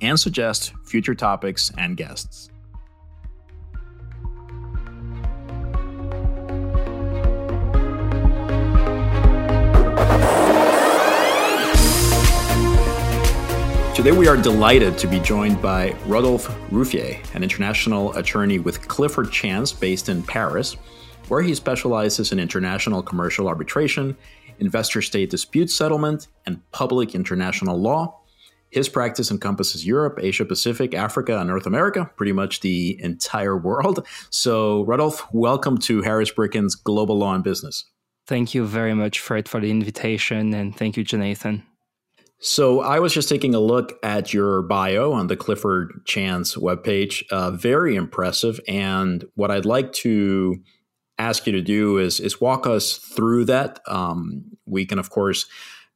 and suggest future topics and guests. Today, we are delighted to be joined by Rodolphe Ruffié, an international attorney with Clifford Chance based in Paris, where he specializes in international commercial arbitration, investor state dispute settlement, and public international law his practice encompasses Europe, Asia Pacific, Africa, and North America, pretty much the entire world. So, Rodolphe, welcome to Harris Bricken's Global Law and Business. Thank you very much, Fred, for the invitation, and thank you, Jonathan. So, I was just taking a look at your bio on the Clifford Chance webpage. Uh, very impressive. And what I'd like to ask you to do is, is walk us through that. Um, we can, of course,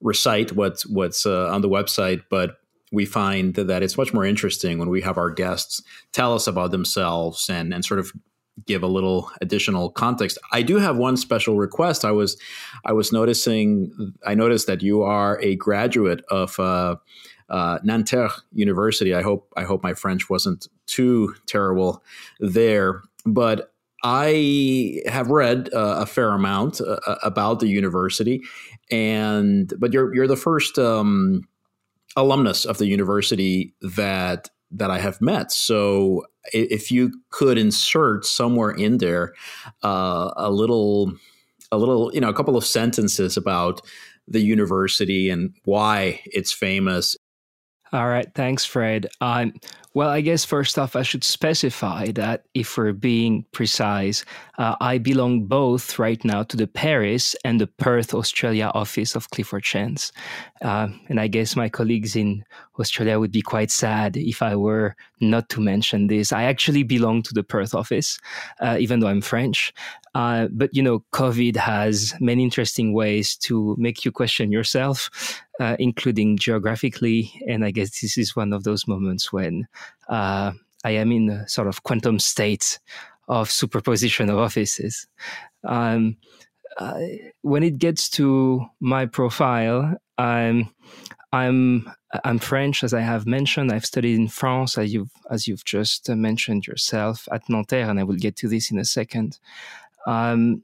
recite what's what's uh, on the website, but we find that it's much more interesting when we have our guests tell us about themselves and, and sort of give a little additional context. I do have one special request. I was I was noticing I noticed that you are a graduate of uh, uh, Nanterre University. I hope I hope my French wasn't too terrible there, but I have read uh, a fair amount uh, about the university, and but you're you're the first. Um, alumnus of the university that that I have met. So if you could insert somewhere in there uh, a little, a little, you know, a couple of sentences about the university and why it's famous. All right, thanks, Fred. Um, well, I guess first off, I should specify that if we're being precise, uh, I belong both right now to the Paris and the Perth, Australia office of Clifford Chance. Uh, and I guess my colleagues in Australia would be quite sad if I were not to mention this. I actually belong to the Perth office, uh, even though I'm French. Uh, but you know, COVID has many interesting ways to make you question yourself, uh, including geographically. And I guess this is one of those moments when uh, I am in a sort of quantum state of superposition of offices. Um, uh, when it gets to my profile, I'm I'm I'm French, as I have mentioned. I've studied in France, as you've as you've just mentioned yourself at Nanterre, and I will get to this in a second. Um,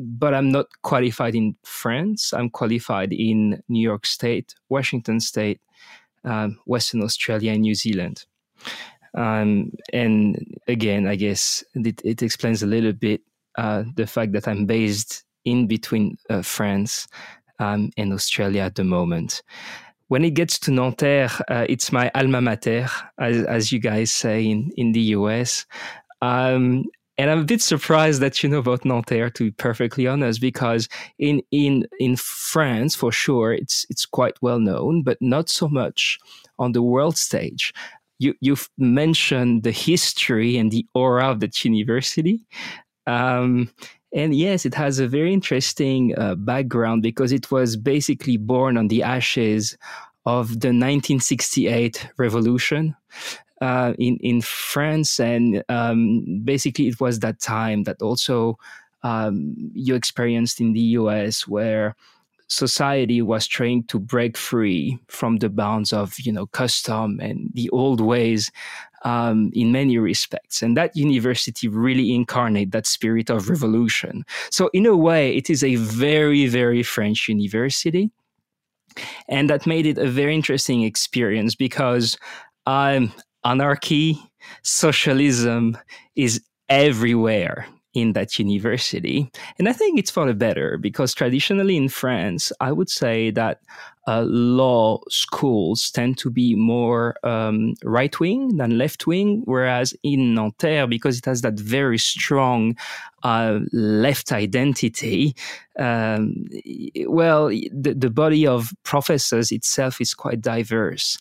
but I'm not qualified in France. I'm qualified in New York State, Washington State, um, Western Australia, and New Zealand. Um, and again, I guess it, it explains a little bit uh, the fact that I'm based in between uh, France um, and Australia at the moment. When it gets to Nanterre, uh, it's my alma mater, as, as, you guys say in, in the US. Um, and I'm a bit surprised that you know about Nanterre, to be perfectly honest, because in in in France, for sure, it's it's quite well known, but not so much on the world stage. You you've mentioned the history and the aura of that university. Um, and yes, it has a very interesting uh, background because it was basically born on the ashes of the 1968 revolution uh, in in France, and um, basically it was that time that also um, you experienced in the U.S. where society was trying to break free from the bounds of you know custom and the old ways um, in many respects. And that university really incarnate that spirit of revolution. So in a way it is a very very french university. And that made it a very interesting experience because um, anarchy, socialism is everywhere in that university. And I think it's for the better because traditionally in France, I would say that uh, law schools tend to be more um, right wing than left wing, whereas in Nanterre, because it has that very strong uh, left identity, um, well, the, the body of professors itself is quite diverse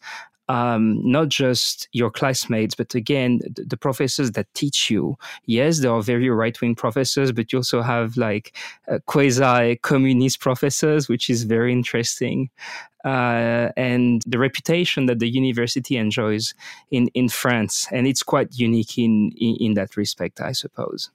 um, not just your classmates, but again, the, the, professors that teach you. Yes, there are very right wing professors, but you also have like uh, quasi communist professors, which is very interesting. Uh, and the reputation that the university enjoys in, in France. And it's quite unique in, in, in that respect, I suppose.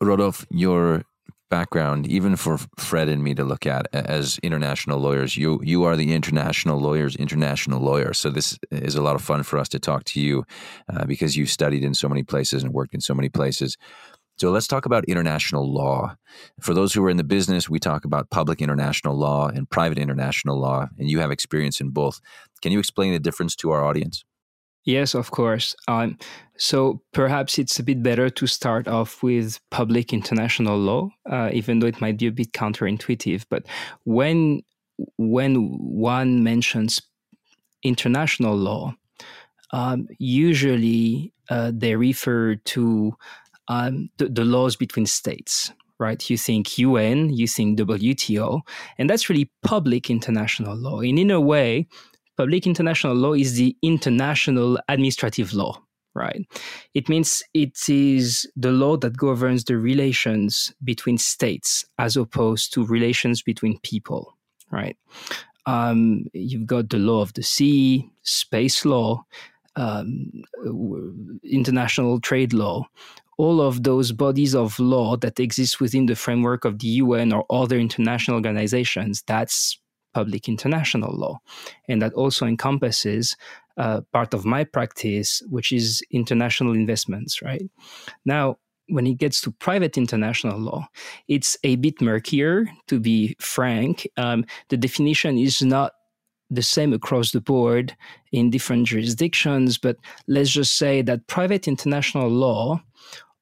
Rodolphe, your background, even for Fred and me to look at as international lawyers. You you are the international lawyer's international lawyer. So this is a lot of fun for us to talk to you uh, because you've studied in so many places and worked in so many places. So let's talk about international law. For those who are in the business, we talk about public international law and private international law, and you have experience in both. Can you explain the difference to our audience? Yes, of course. Um, so perhaps it's a bit better to start off with public international law, uh, even though it might be a bit counterintuitive. But when when one mentions international law, um, usually uh, they refer to um, the, the laws between states right? You think UN, you think WTO, and that's really public international law. And in a way, public international law is the international administrative law, right? It means it is the law that governs the relations between states as opposed to relations between people, right? Um, you've got the law of the sea, space law, um, international trade law, all of those bodies of law that exist within the framework of the UN or other international organizations. That's public international law. And that also encompasses uh, part of my practice, which is international investments, right? Now, when it gets to private international law, it's a bit murkier, to be frank. Um, the definition is not the same across the board in different jurisdictions, but let's just say that private international law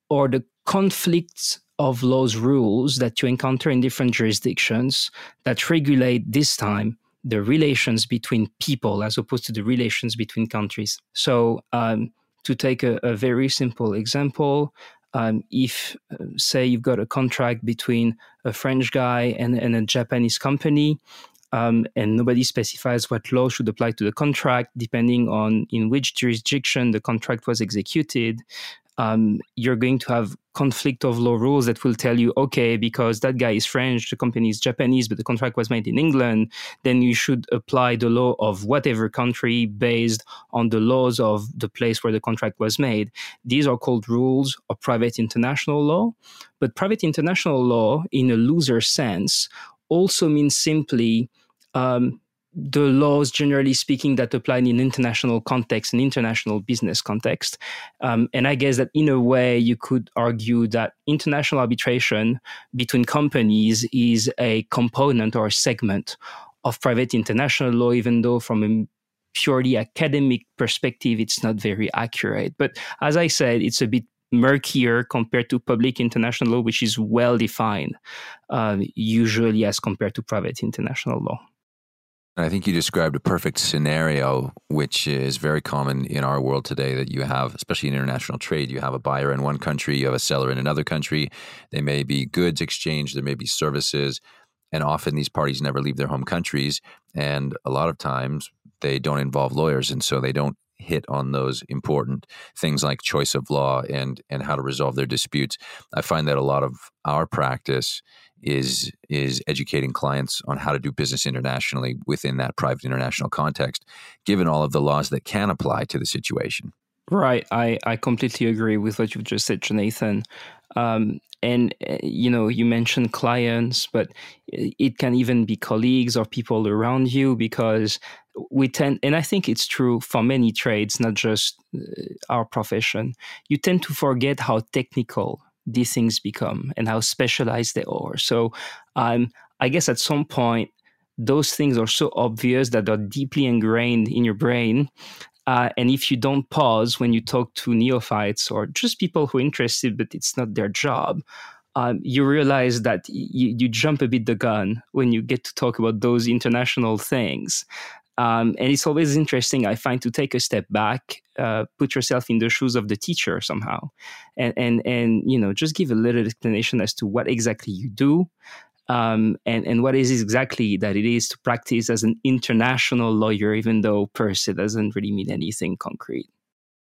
or the conflicts of laws rules that you encounter in different jurisdictions that regulate this time the relations between people as opposed to the relations between countries. So, um, to take a, a, very simple example, um, if, uh, say, you've got a contract between a French guy and, and a Japanese company, um, and nobody specifies what law should apply to the contract depending on in which jurisdiction the contract was executed um, you're going to have conflict of law rules that will tell you, okay, because that guy is French, the company is Japanese, but the contract was made in England, then you should apply the law of whatever country based on the laws of the place where the contract was made. These are called rules of private international law. But private international law, in a looser sense, also means simply um, the laws, generally speaking, that apply in international context, an international business context. Um, and I guess that in a way, you could argue that international arbitration between companies is a component or a segment of private international law, even though from a purely academic perspective, it's not very accurate. But as I said, it's a bit murkier compared to public international law, which is well defined, uh, usually as compared to private international law. I think you described a perfect scenario, which is very common in our world today that you have, especially in international trade, you have a buyer in one country, you have a seller in another country. They may be goods exchanged, there may be services. And often these parties never leave their home countries. And a lot of times they don't involve lawyers. And so they don't hit on those important things like choice of law and, and how to resolve their disputes. I find that a lot of our practice is is educating clients on how to do business internationally within that private international context, given all of the laws that can apply to the situation. Right, I, I completely agree with what you've just said, Jonathan. Um, and uh, you know, you mentioned clients, but it can even be colleagues or people around you because we tend, and I think it's true for many trades, not just uh, our profession. You tend to forget how technical these things become and how specialized they are. So um, I guess at some point, those things are so obvious that they're deeply ingrained in your brain Uh, and if you don't pause when you talk to neophytes or just people who are interested, but it's not their job, um, you realize that you, you jump a bit the gun when you get to talk about those international things. Um, and it's always interesting, I find, to take a step back, uh, put yourself in the shoes of the teacher somehow, and and and you know just give a little explanation as to what exactly you do, um, and and what is exactly that it is to practice as an international lawyer, even though per se doesn't really mean anything concrete.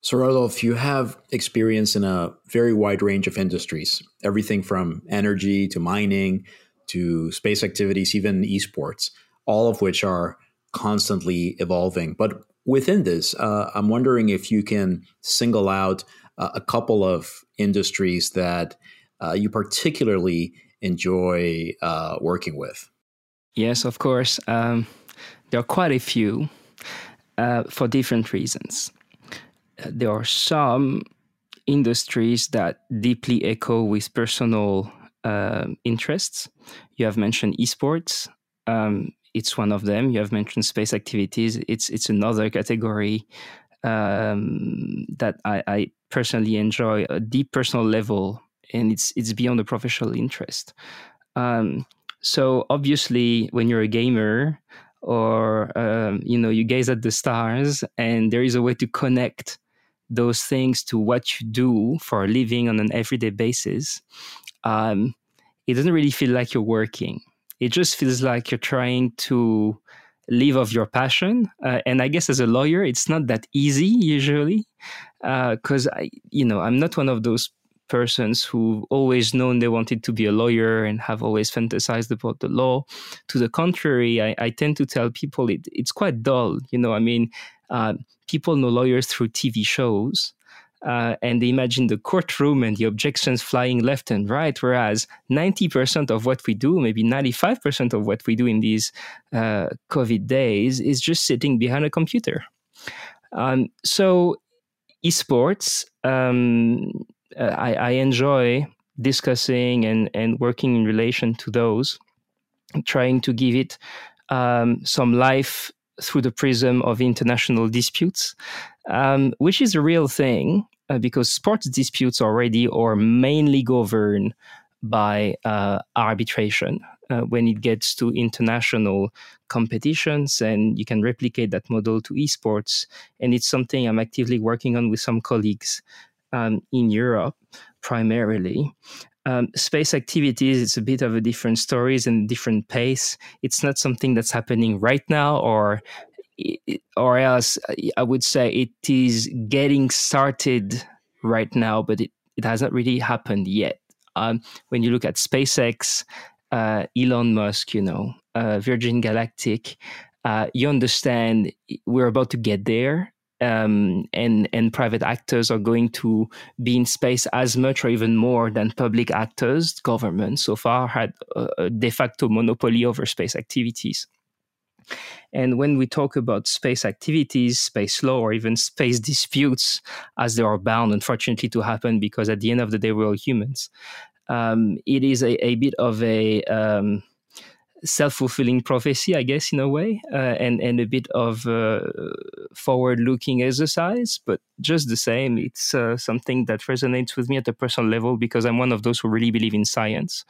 So, Rodolphe, you have experience in a very wide range of industries, everything from energy to mining to space activities, even esports, all of which are constantly evolving. But within this, uh, I'm wondering if you can single out uh, a couple of industries that uh, you particularly enjoy uh, working with. Yes, of course. Um, there are quite a few uh, for different reasons there are some industries that deeply echo with personal uh, interests. You have mentioned esports. Um, it's one of them. You have mentioned space activities. It's it's another category um, that I, I, personally enjoy a deep personal level, and it's it's beyond the professional interest. Um, so obviously, when you're a gamer, or um, you know you gaze at the stars, and there is a way to connect those things to what you do for a living on an everyday basis, um, it doesn't really feel like you're working. It just feels like you're trying to live of your passion. Uh, and I guess as a lawyer, it's not that easy usually, because uh, I, you know, I'm not one of those persons who always known they wanted to be a lawyer and have always fantasized about the law. To the contrary, I, I tend to tell people it, it's quite dull. You know, I mean, uh, people know lawyers through TV shows. Uh, and they imagine the courtroom and the objections flying left and right, whereas 90% of what we do, maybe 95% of what we do in these uh, COVID days, is just sitting behind a computer. Um, so, esports, um, I, I, enjoy discussing and, and working in relation to those, trying to give it um, some life through the prism of international disputes, um, which is a real thing uh, because sports disputes already are mainly governed by uh, arbitration. Uh, when it gets to international competitions, and you can replicate that model to esports. And it's something I'm actively working on with some colleagues um, in Europe primarily. Um, space activities, it's a bit of a different stories and different pace. It's not something that's happening right now, or or else I would say it is getting started right now, but it, it hasn't really happened yet. Um, when you look at SpaceX, uh, Elon Musk, you know, uh, Virgin Galactic, uh, you understand we're about to get there um, and and private actors are going to be in space as much or even more than public actors. Government so far had a, de facto monopoly over space activities. And when we talk about space activities, space law, or even space disputes, as they are bound, unfortunately, to happen because at the end of the day, we're all humans, um, it is a, a, bit of a um, self-fulfilling prophecy, I guess, in a way, uh, and and a bit of uh, forward-looking exercise. But just the same, it's uh, something that resonates with me at a personal level because I'm one of those who really believe in science,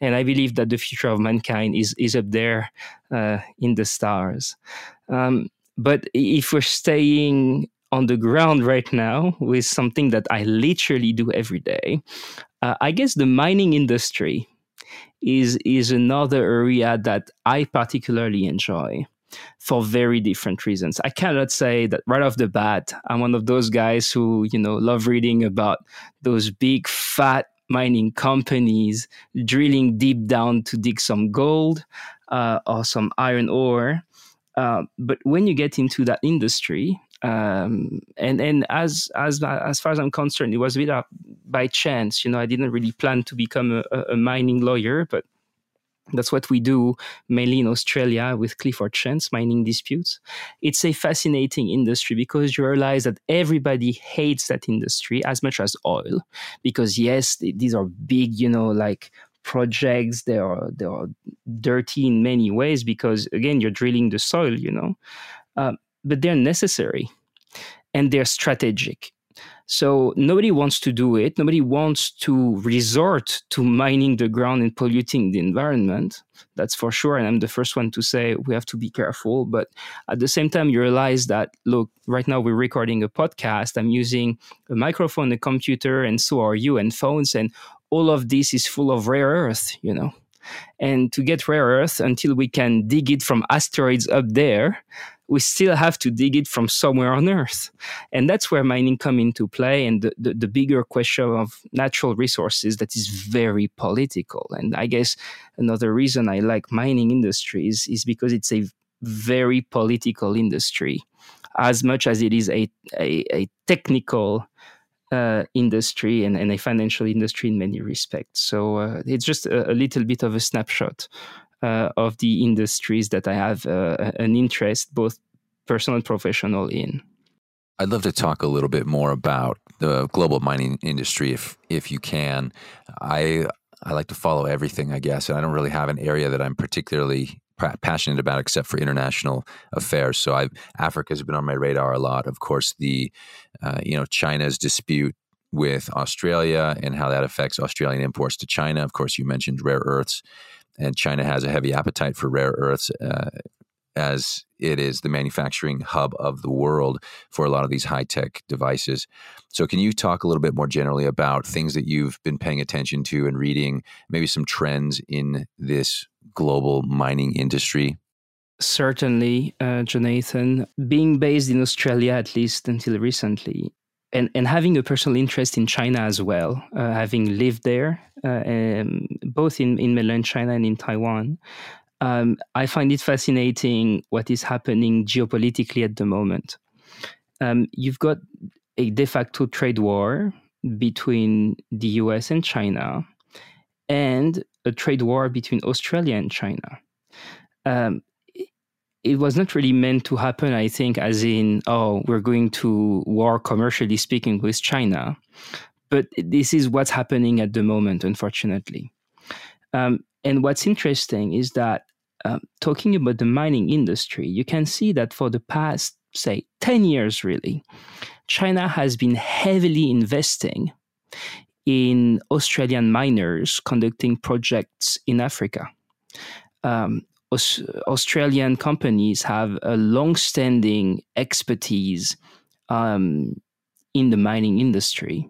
and I believe that the future of mankind is is up there uh, in the stars. Um, but if we're staying on the ground right now with something that I literally do every day, uh, I guess the mining industry is is another area that I particularly enjoy for very different reasons. I cannot say that right off the bat I'm one of those guys who, you know, love reading about those big fat mining companies drilling deep down to dig some gold uh, or some iron ore. Uh, but when you get into that industry, um, and and as as as far as I'm concerned, it was a bit by chance. You know, I didn't really plan to become a, a mining lawyer, but that's what we do mainly in Australia with Clifford Chance mining disputes. It's a fascinating industry because you realize that everybody hates that industry as much as oil. Because yes, these are big, you know, like projects. They are they are dirty in many ways because again, you're drilling the soil, you know. Um, but they're necessary. and they're strategic. So nobody wants to do it. Nobody wants to resort to mining the ground and polluting the environment. That's for sure. And I'm the first one to say we have to be careful. But at the same time, you realize that, look, right now we're recording a podcast. I'm using a microphone, a computer, and so are you, and phones. And all of this is full of rare earth, you know. And to get rare earth until we can dig it from asteroids up there, we still have to dig it from somewhere on Earth. And that's where mining come into play and the, the, the bigger question of natural resources that is very political. And I guess another reason I like mining industries is because it's a very political industry as much as it is a, a, a technical uh, industry and, and, a financial industry in many respects. So uh, it's just a, a, little bit of a snapshot of the industries that I have uh, an interest, both personal and professional, in. I'd love to talk a little bit more about the global mining industry, if if you can. I I like to follow everything, I guess, and I don't really have an area that I'm particularly passionate about except for international affairs. So I've Africa has been on my radar a lot. Of course, the uh, you know China's dispute with Australia and how that affects Australian imports to China. Of course, you mentioned rare earths and China has a heavy appetite for rare earths. Uh, as it is the manufacturing hub of the world for a lot of these high tech devices. So, can you talk a little bit more generally about things that you've been paying attention to and reading, maybe some trends in this global mining industry? Certainly, uh, Jonathan. Being based in Australia, at least until recently, and, and having a personal interest in China as well, uh, having lived there, uh, um, both in, in mainland China and in Taiwan, um, I find it fascinating what is happening geopolitically at the moment. Um, you've got a de facto trade war between the US and China, and a trade war between Australia and China. Um, it was not really meant to happen, I think, as in, oh, we're going to war commercially speaking with China. But this is what's happening at the moment, unfortunately. Um, and what's interesting is that um, talking about the mining industry, you can see that for the past, say, 10 years, really, China has been heavily investing in Australian miners conducting projects in Africa. Um, Aus- Australian companies have a long-standing expertise um, in the mining industry,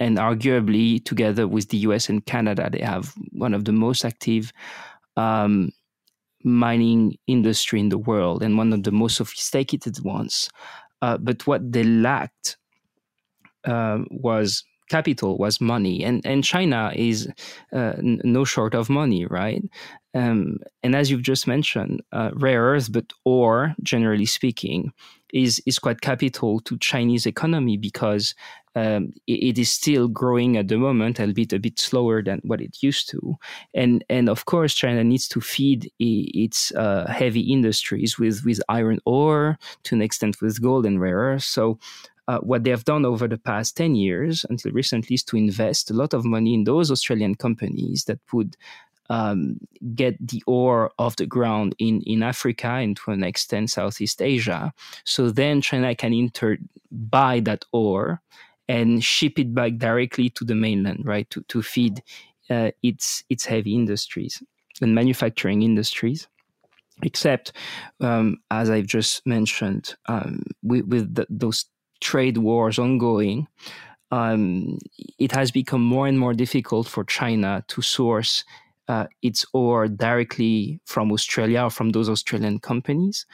and arguably, together with the U.S. and Canada, they have one of the most active um, mining industry in the world and one of the most sophisticated ones. Uh, but what they lacked uh, was capital was money and and China is uh, n- no short of money right um, and as you've just mentioned uh, rare earth but ore generally speaking is is quite capital to Chinese economy because um, it, it is still growing at the moment, albeit a bit slower than what it used to. And and of course, China needs to feed its uh, heavy industries with with iron ore to an extent with gold and rare earth. So uh, what they have done over the past 10 years until recently is to invest a lot of money in those Australian companies that would um, get the ore off the ground in, in Africa and to an extent Southeast Asia. So then China can enter, buy that ore and ship it back directly to the mainland, right, to, to feed uh, its, its heavy industries and manufacturing industries except um, as I've just mentioned, um, with, with the, those trade wars ongoing, um, it has become more and more difficult for China to source uh, its ore directly from Australia or from those Australian companies.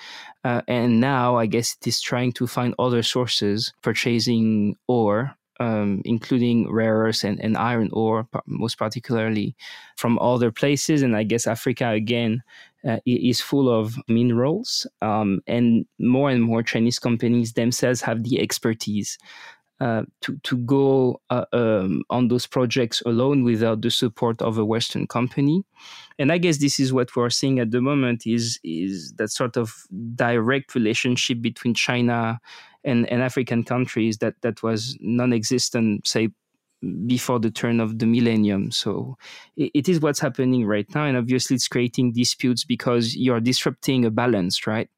Uh, and now I guess it is trying to find other sources purchasing ore. Um, including rare earths and, and iron ore, most particularly from other places. And I guess Africa, again, uh, is full of minerals, um, and more and more Chinese companies themselves have the expertise uh, to to go uh, um, on those projects alone without the support of a Western company. And I guess this is what we're seeing at the moment is is that sort of direct relationship between China and, and African countries that that was non-existent, say before the turn of the millennium. So it, it is what's happening right now. And obviously, it's creating disputes because you're disrupting a balance, right?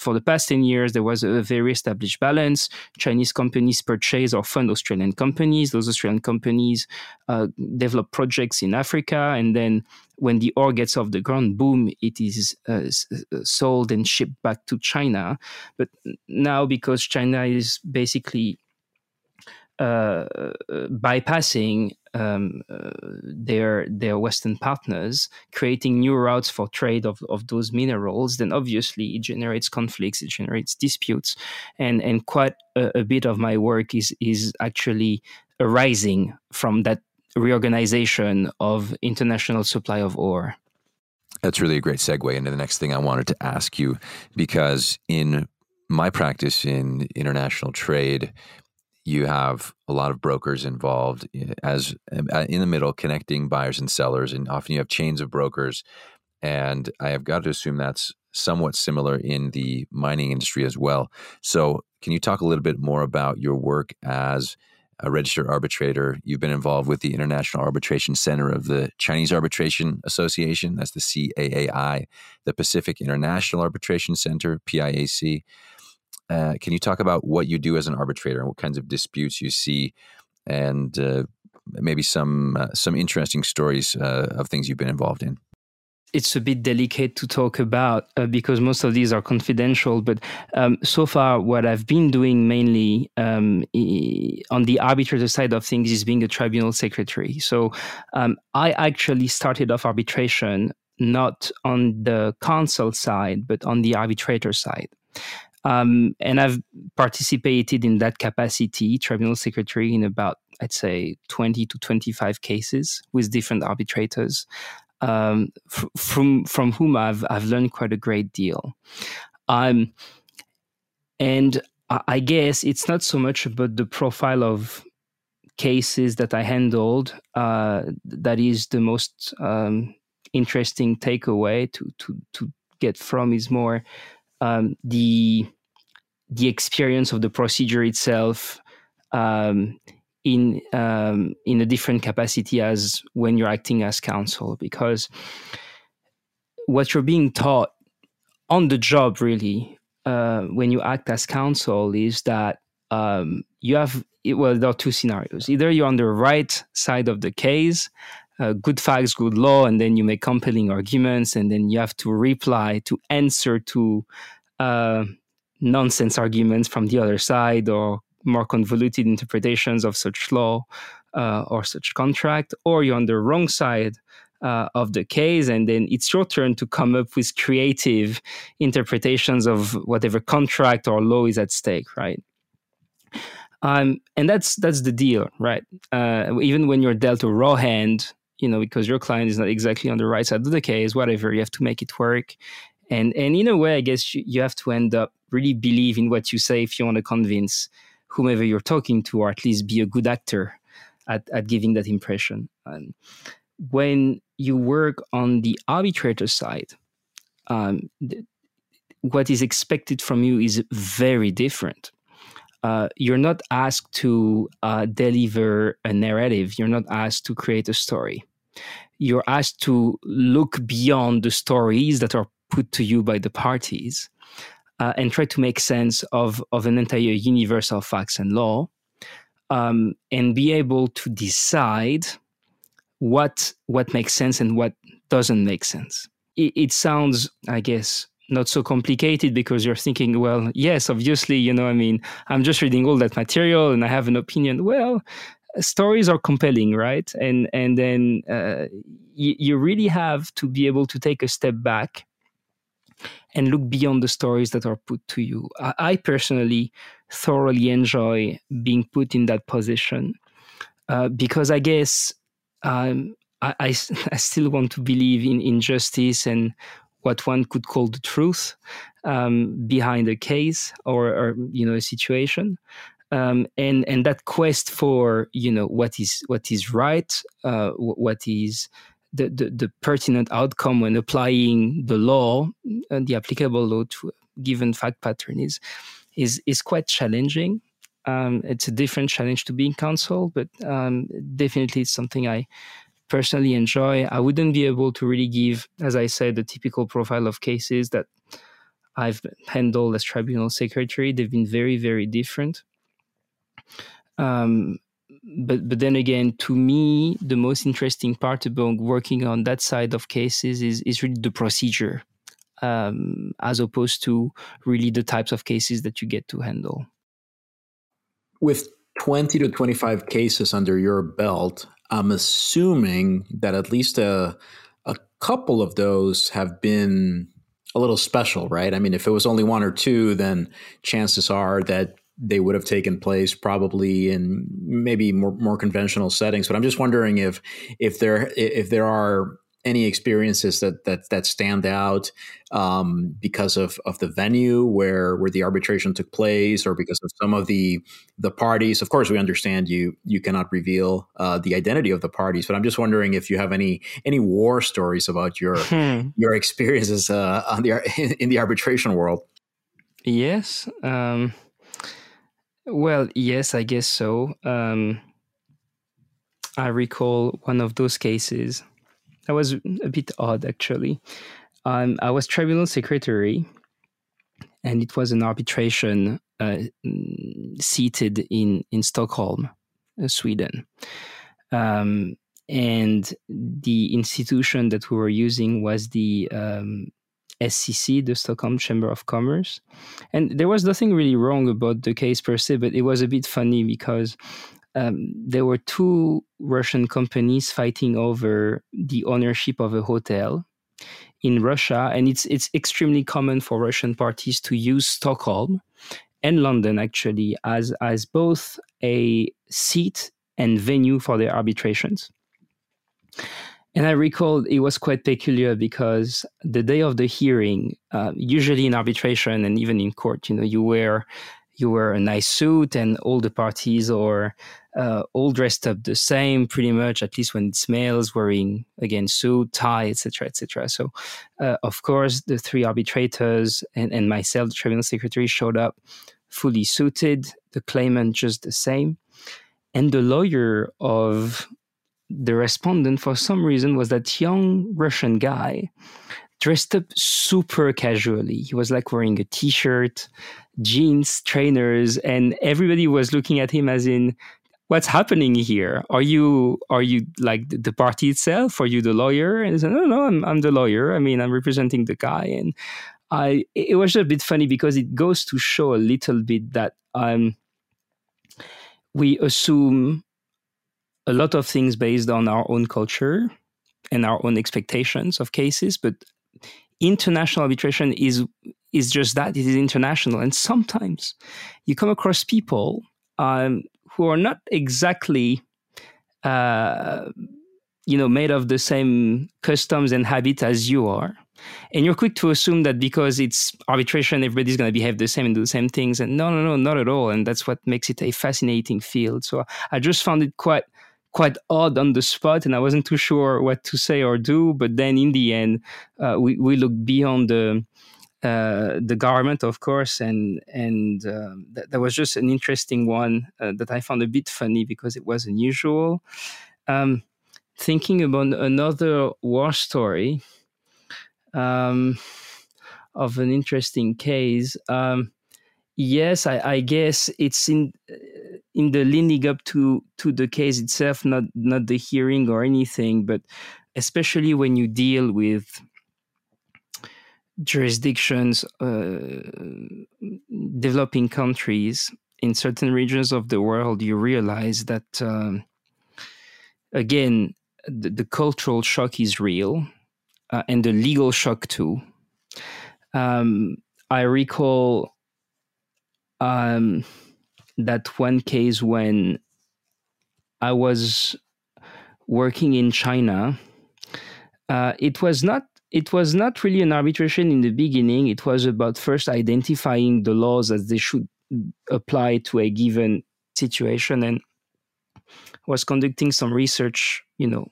For the past 10 years, there was a very established balance. Chinese companies purchase or fund Australian companies. Those Australian companies uh, develop projects in Africa. And then when the ore gets off the ground, boom, it is uh, uh sold and shipped back to China. But now, because China is basically uh, bypassing um, uh, their their Western partners, creating new routes for trade of, of those minerals, then obviously it generates conflicts, it generates disputes, and and quite a, a bit of my work is is actually arising from that reorganization of international supply of ore. That's really a great segue into the next thing I wanted to ask you, because in my practice in international trade, you have a lot of brokers involved eh, as uh, in the middle connecting buyers and sellers and often you have chains of brokers. And i have got to assume that's somewhat similar in the mining industry as well. So can you talk a little bit more about your work as a registered arbitrator? You've been involved with the international arbitration center of the chinese arbitration association. That's the caai the pacific international arbitration center piac uh, can you talk about what you do as an arbitrator and what kinds of disputes you see, and uh, maybe some uh, some interesting stories uh, of things you've been involved in? It's a bit delicate to talk about uh, because most of these are confidential. But um, so far, what I've been doing mainly um, on the arbitrator side of things is being a tribunal secretary. So um, I actually started off arbitration not on the counsel side, but on the arbitrator side. Um, and I've participated in that capacity, tribunal secretary, in about, I'd say, 20 to 25 cases with different arbitrators, um, f- from, from whom I've, I've learned quite a great deal. Um, and I guess it's not so much about the profile of cases that I handled uh, that is the most um, interesting takeaway to, to, to get from is more um, the the experience of the procedure itself um, in um, in a different capacity as when you're acting as counsel. Because what you're being taught on the job really uh, when you act as counsel is that um, you have well there are two scenarios. Either you're on the right side of the case uh, good facts good law and then you make compelling arguments and then you have to reply to answer to uh, nonsense arguments from the other side or more convoluted interpretations of such law uh, or such contract, or you're on the wrong side uh, of the case, and then it's your turn to come up with creative interpretations of whatever contract or law is at stake, right? Um, and that's that's the deal, right? Uh, even when you're dealt a raw hand, you know, because your client is not exactly on the right side of the case, whatever, you have to make it work, and and in a way i guess you, you have to end up really believe in what you say if you want to convince whomever you're talking to or at least be a good actor at, at giving that impression. And when you work on the arbitrator side um, th- what is expected from you is very different. Uh, you're not asked to uh, deliver a narrative. You're not asked to create a story you're asked to look beyond the stories that are put to you by the parties uh, and try to make sense of, of an entire universe of facts and law um, and be able to decide what what makes sense and what doesn't make sense. It, it sounds, I guess, not so complicated because you're thinking, well, yes, obviously, you know, I mean, I'm just reading all that material and I have an opinion. Well, stories are compelling, right? And and then uh, you, you really have to be able to take a step back and look beyond the stories that are put to you. I, I personally thoroughly enjoy being put in that position uh, because I guess um, I, I, I, still want to believe in injustice and what one could call the truth um, behind a case or, or, you know a situation. Um, and and that quest for you know what is what is right, uh, what is the, the, the, pertinent outcome when applying the law, uh, the applicable law to a given fact pattern is is is quite challenging. Um, it's a different challenge to being counsel, but um, definitely it's something I personally enjoy. I wouldn't be able to really give, as I said, the typical profile of cases that I've handled as tribunal secretary. They've been very, very different. Um, but but then again, to me, the most interesting part about working on that side of cases is is really the procedure, um, as opposed to really the types of cases that you get to handle. With twenty to twenty five cases under your belt, I'm assuming that at least a a couple of those have been a little special, right? I mean, if it was only one or two, then chances are that they would have taken place probably in maybe more, more conventional settings. But I'm just wondering if if there if there are any experiences that that that stand out um, because of of the venue where where the arbitration took place, or because of some of the the parties. Of course, we understand you you cannot reveal uh, the identity of the parties, but I'm just wondering if you have any any war stories about your hmm. your experiences uh, on the in the arbitration world. Yes. Um, well, yes, I guess so. Um, I recall one of those cases that was a bit odd, actually. Um, I was tribunal secretary, and it was an arbitration uh, seated in in Stockholm, uh, Sweden. Um, and the institution that we were using was the um, SCC, the Stockholm Chamber of Commerce. And there was nothing really wrong about the case per se, but it was a bit funny because um, there were two Russian companies fighting over the ownership of a hotel in Russia, and it's it's extremely common for Russian parties to use Stockholm and London actually as as both a seat and venue for their arbitrations. And I recall it was quite peculiar because the day of the hearing, uh, usually in arbitration and even in court, you know, you wear you wear a nice suit and all the parties are uh, all dressed up the same pretty much at least when it's males wearing again suit tie etc etc so uh, of course the three arbitrators and, and myself the tribunal secretary showed up fully suited the claimant just the same. And the lawyer of the respondent for some reason was that young russian guy dressed up super casually. He was like wearing a t-shirt, jeans, trainers, and everybody was looking at him as in, "What's happening here? Are you are you like the party itself? Are you the lawyer?" And he said, "No, no, I'm I'm the lawyer. I mean, I'm representing the guy." And I it was just a bit funny because it goes to show a little bit that um we assume a lot of things based on our own culture and our own expectations of cases, but international arbitration is is just that. It is international. And sometimes you come across people um, who are not exactly uh, you know made of the same customs and habit as you are. And you're quick to assume that because it's arbitration everybody's going to behave the same and do the same things. And no no no not at all. And that's what makes it a fascinating field. So i just found it quite quite odd on the spot and I wasn't too sure what to say or do. But then in the end, uh, we, we looked beyond the, uh, the garment, of course, and and uh, that, that, was just an interesting one uh, that I found a bit funny because it was unusual. Um, thinking about another war story um, of an interesting case. Um, yes, I, I, guess it's in in the leading up to to the case itself, not not the hearing or anything, but especially when you deal with jurisdictions, uh, developing countries in certain regions of the world, you realize that um, again the, the, cultural shock is real, uh, and the legal shock too. Um, I recall. Um, that one case when I was working in China. Uh, it was not it was not really an arbitration in the beginning. It was about first identifying the laws as they should apply to a given situation and was conducting some research, you know,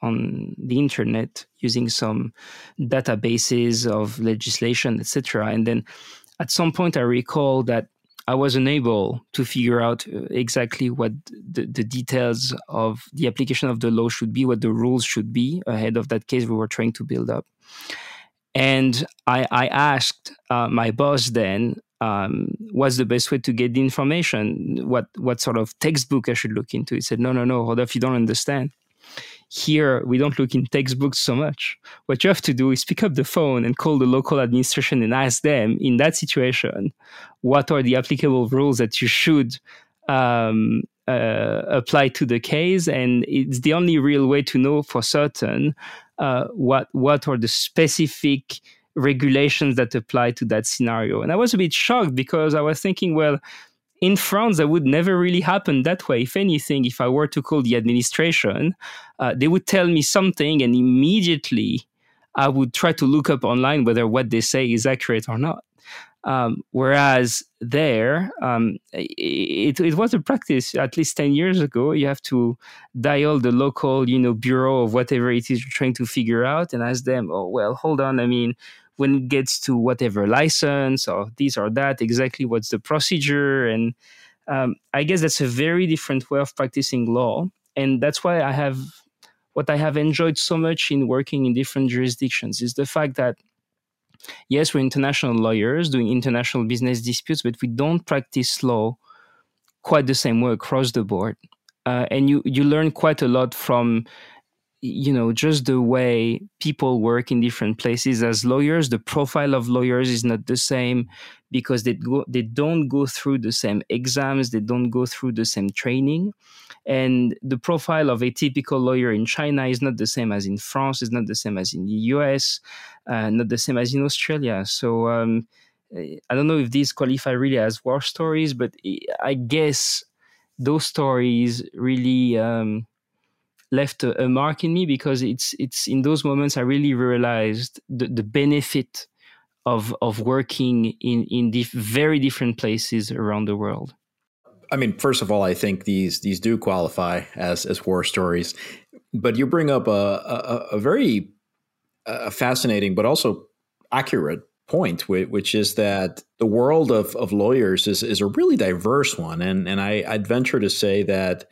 on the internet using some databases of legislation, etc. And then at some point, I recall that I was unable to figure out uh, exactly what the, the, details of the application of the law should be, what the rules should be ahead of that case we were trying to build up. And I, I asked uh, my boss then, um, what's the best way to get the information? What what sort of textbook I should look into? He said, no, no, no, Rodolphe, you don't understand. Here, we don't look in textbooks so much. What you have to do is pick up the phone and call the local administration and ask them in that situation, what are the applicable rules that you should um, uh, apply to the case? And it's the only real way to know for certain uh, what what are the specific regulations that apply to that scenario. And I was a bit shocked because I was thinking, well, in France, that would never really happen that way. If anything, if I were to call the administration, uh, they would tell me something, and immediately I would try to look up online whether what they say is accurate or not. Um, whereas there, um, it, it was a practice at least 10 years ago. You have to dial the local, you know, bureau of whatever it is you're trying to figure out and ask them, oh, well, hold on. I mean, when it gets to whatever license or this or that, exactly what's the procedure. And um, I guess that's a very different way of practicing law. And that's why I have what I have enjoyed so much in working in different jurisdictions is the fact that yes, we're international lawyers doing international business disputes, but we don't practice law quite the same way across the board. Uh, and you you learn quite a lot from you know just the way people work in different places as lawyers the profile of lawyers is not the same because they go they don't go through the same exams they don't go through the same training. And the profile of a typical lawyer in china is not the same as in france is not the same as in the us uh, not the same as in australia. So um, i don't know if these qualify really as war stories but i guess those stories really um, left a, a, mark in me because it's it's in those moments I really realized the, the benefit of of working in in dif- very different places around the world. I mean, first of all, I think these these do qualify as as war stories, but you bring up a a, a very fascinating but also accurate point, which is that the world of, of lawyers is, is a really diverse one, and and I, I'd venture to say that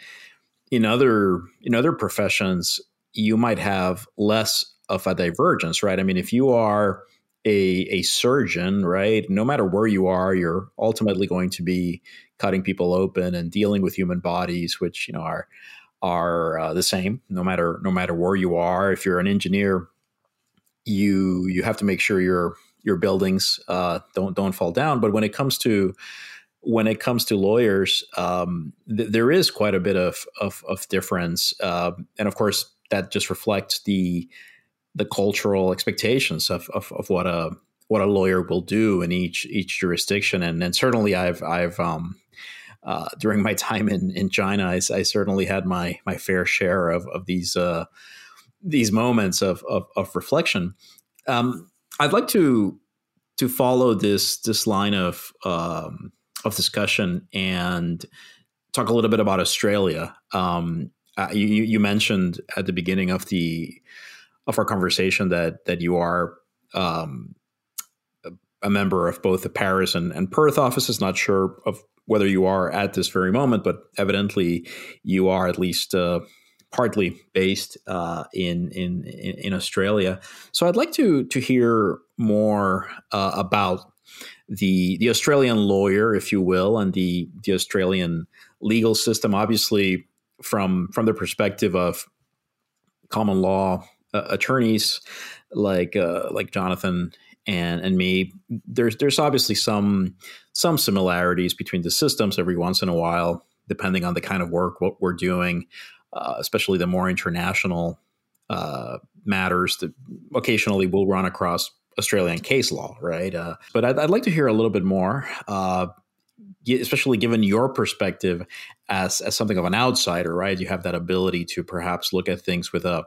in other in other professions you might have less of a divergence right? I mean if you are a, a surgeon right no matter where you are you're ultimately going to be cutting people open and dealing with human bodies which you know are are uh, the same no matter no matter where you are. If you're an engineer you you have to make sure your your buildings uh, don't don't fall down. But when it comes to when it comes to lawyers, um, th- there is quite a bit of of, of difference, uh, and of course that just reflects the the cultural expectations of, of, of what a what a lawyer will do in each each jurisdiction, and and certainly I've I've um, uh, during my time in in China, I, I, certainly had my my fair share of of these uh, these moments of of, of reflection. Um, I'd like to to follow this this line of um, of discussion and talk a little bit about Australia. Um, uh, you, you, mentioned at the beginning of the of our conversation that that you are um, a member of both the Paris and, and Perth offices. Not sure of whether you are at this very moment, but evidently you are at least uh, partly based uh, in, in in Australia. So I'd like to to hear more uh, about the the Australian lawyer, if you will, and the the Australian legal system. Obviously, from from the perspective of common law uh, attorneys like uh, like Jonathan and and me, there's there's obviously some some similarities between the systems every once in a while, depending on the kind of work what we're doing, uh, especially the more international uh, matters that occasionally we'll run across Australian case law, right? Uh, but I'd, I'd, like to hear a little bit more, uh, especially given your perspective as as something of an outsider, right? You have that ability to perhaps look at things with a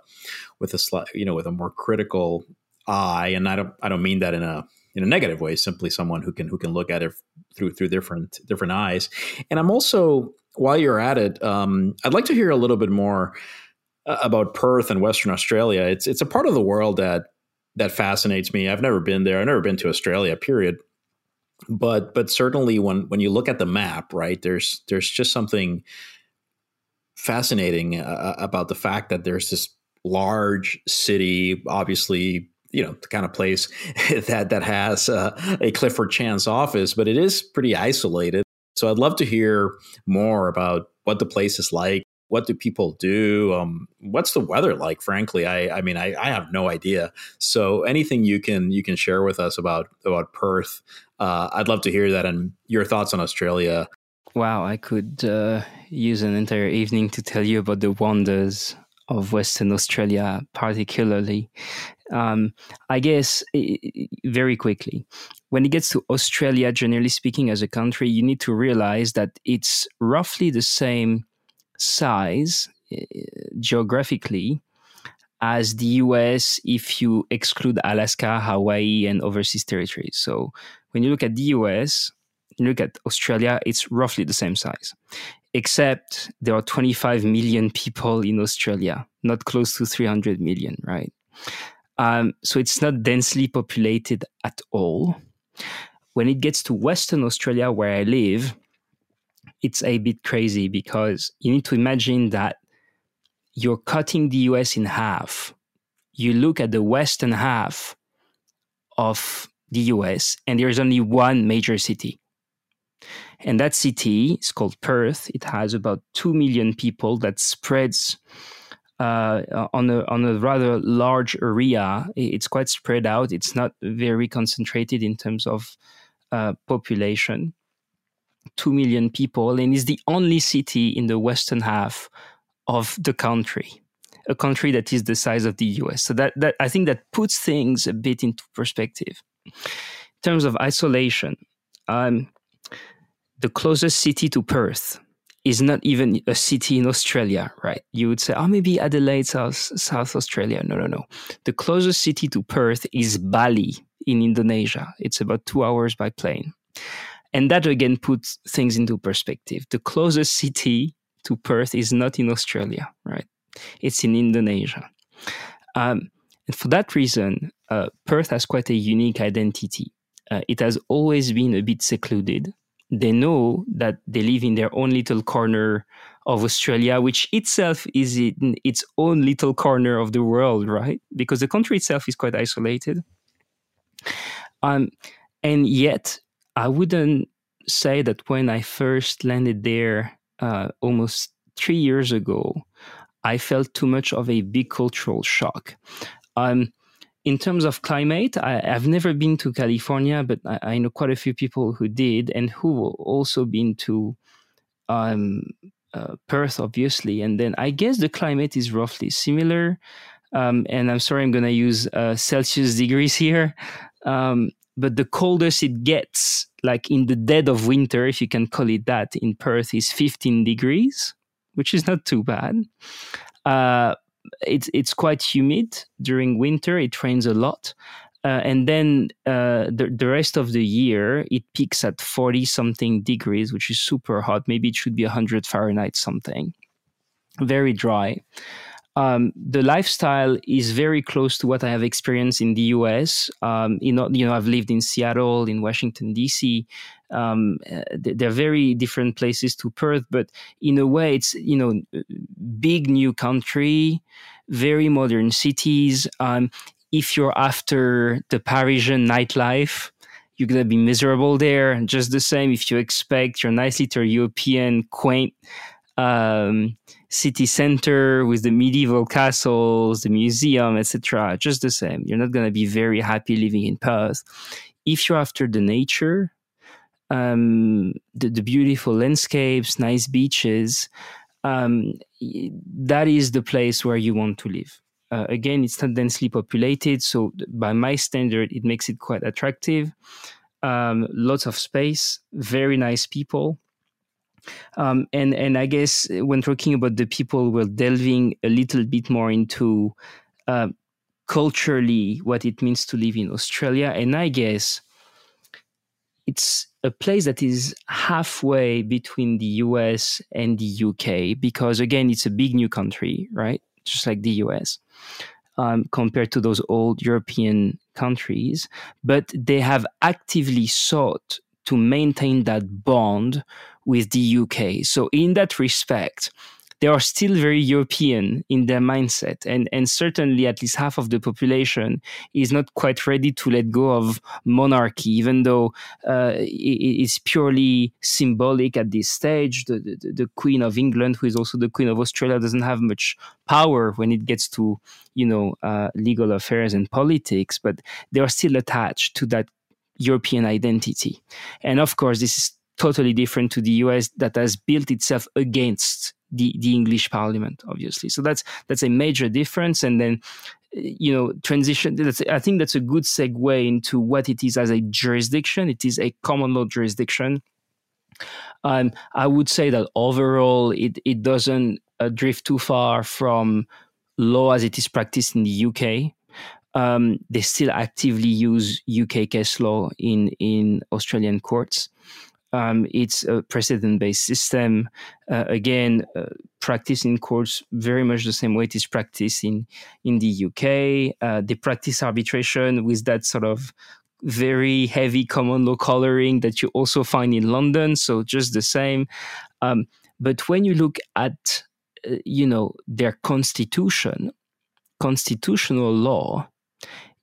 with a you know with a more critical eye, and I don't I don't mean that in a in a negative way. Simply someone who can who can look at it through through different different eyes. And I'm also while you're at it, um, I'd like to hear a little bit more uh, about Perth and Western Australia. It's it's a part of the world that that fascinates me. I've never been there. I've never been to Australia. Period. But but certainly when when you look at the map, right? There's there's just something fascinating uh, about the fact that there's this large city, obviously you know the kind of place that that has uh, a Clifford Chance office, but it is pretty isolated. So I'd love to hear more about what the place is like. What do people do? Um, what's the weather like? Frankly, I, I mean, I, I, have no idea. So anything you can you can share with us about about Perth, uh, I'd love to hear that and your thoughts on Australia. Wow, I could uh, use an entire evening to tell you about the wonders of Western Australia, particularly. Um, I guess very quickly, when it gets to Australia, generally speaking, as a country, you need to realize that it's roughly the same size uh, geographically as the US if you exclude Alaska, Hawaii, and overseas territories. So when you look at the US, you look at Australia, it's roughly the same size, except there are 25 million people in Australia, not close to 300 million, right? Um, so it's not densely populated at all. When it gets to Western Australia, where I live, it's a bit crazy because you need to imagine that you're cutting the US in half. You look at the western half of the US, and there's only one major city. And that city is called Perth. It has about 2 million people that spreads uh, on, a, on a rather large area. It's quite spread out. It's not very concentrated in terms of uh, population. 2 million people, and is the only city in the western half of the country, a country that is the size of the US. So that, that I think that puts things a bit into perspective. In terms of isolation, um, the closest city to Perth is not even a city in Australia, right? You would say, oh, maybe Adelaide, South, South Australia. No, no, no. The closest city to Perth is Bali in Indonesia. It's about two hours by plane. And that again puts things into perspective. The closest city to Perth is not in Australia, right? It's in Indonesia. Um, and for that reason, uh, Perth has quite a unique identity. Uh, it has always been a bit secluded. They know that they live in their own little corner of Australia, which itself is in its own little corner of the world, right? Because the country itself is quite isolated. Um, and yet, I wouldn't say that when I first landed there uh, almost three years ago, I felt too much of a big cultural shock. Um, in terms of climate, I, have never been to California, but I, I, know quite a few people who did and who also been to um, uh, Perth, obviously. And then I guess the climate is roughly similar. Um, and I'm sorry, I'm going to use uh, Celsius degrees here. Um, but the coldest it gets, like in the dead of winter, if you can call it that, in Perth is 15 degrees, which is not too bad. Uh, it's it's quite humid during winter. It rains a lot, uh, and then uh, the the rest of the year it peaks at 40 something degrees, which is super hot. Maybe it should be 100 Fahrenheit something. Very dry um, the lifestyle is very close to what I have experienced in the US. Um, you know, you know, I've lived in Seattle, in Washington D.C. Um, uh, they're very different places to Perth, but in a way, it's you know, big new country, very modern cities. Um, if you're after the Parisian nightlife, you're gonna be miserable there. Just the same, if you expect your nice little European quaint um, city center with the medieval castles, the museum, etc. Just the same, you're not going to be very happy living in Perth. If you're after the nature, um, the, the, beautiful landscapes, nice beaches, um, that is the place where you want to live. Uh, again, it's not densely populated, so by my standard, it makes it quite attractive. Um, lots of space, very nice people. Um, and and I guess when talking about the people, we're delving a little bit more into uh, culturally what it means to live in Australia, and I guess it's a place that is halfway between the US and the UK because again, it's a big new country, right? Just like the US. Um, compared to those old European countries, but they have actively sought to maintain that bond with the UK. So, in that respect, they are still very European in their mindset, and and certainly at least half of the population is not quite ready to let go of monarchy, even though uh, it, it's purely symbolic at this stage. The, the, the Queen of England, who is also the Queen of Australia, doesn't have much power when it gets to you know uh, legal affairs and politics, but they are still attached to that European identity. And of course, this is totally different to the US that has built itself against the, the English Parliament, obviously. So that's that's a major difference. And then, you know, transition. I think that's a good segue into what it is as a jurisdiction. It is a common law jurisdiction. Um, I would say that overall, it it doesn't uh, drift too far from law as it is practiced in the UK um, they still actively use UK case law in in Australian courts. Um, it's a precedent-based system. Uh, again, uh, practice in courts very much the same way it is practiced in in the UK. Uh, they practice arbitration with that sort of very heavy common law coloring that you also find in London. So just the same. Um, but when you look at uh, you know their constitution, constitutional law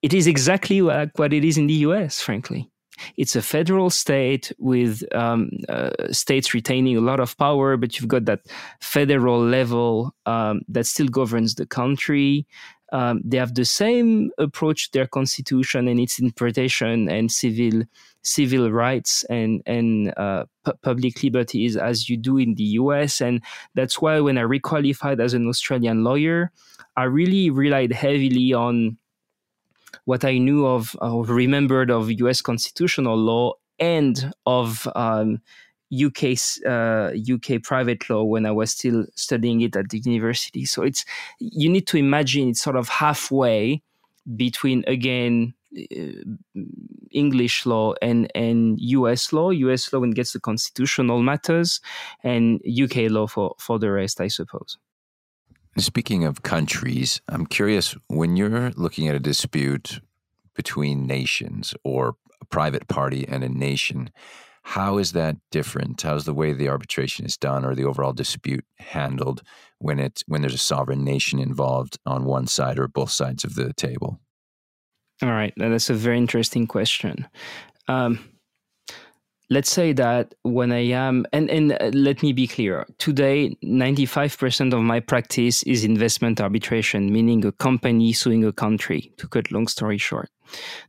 it is exactly like what it is in the US, frankly. It's a federal state with um, uh, states retaining a lot of power, but you've got that federal level um, that still governs the country. Um, they have the same approach to their constitution and its interpretation and civil civil rights and and uh, public liberties as you do in the U.S. And that's why when I requalified as an Australian lawyer, I really relied heavily on what I knew of or remembered of U.S. constitutional law and of um, UK uh, UK private law when I was still studying it at the university. So it's you need to imagine it's sort of halfway between again uh, English law and and US law. US law when it gets to constitutional matters, and UK law for for the rest, I suppose. Speaking of countries, I'm curious when you're looking at a dispute between nations or a private party and a nation, how is that different? How's the way the arbitration is done or the overall dispute handled when it when there's a sovereign nation involved on one side or both sides of the table? All right, that's a very interesting question. Um, let's say that when I am, and, and uh, let me be clear, today, 95% of my practice is investment arbitration, meaning a company suing a country, to cut long story short.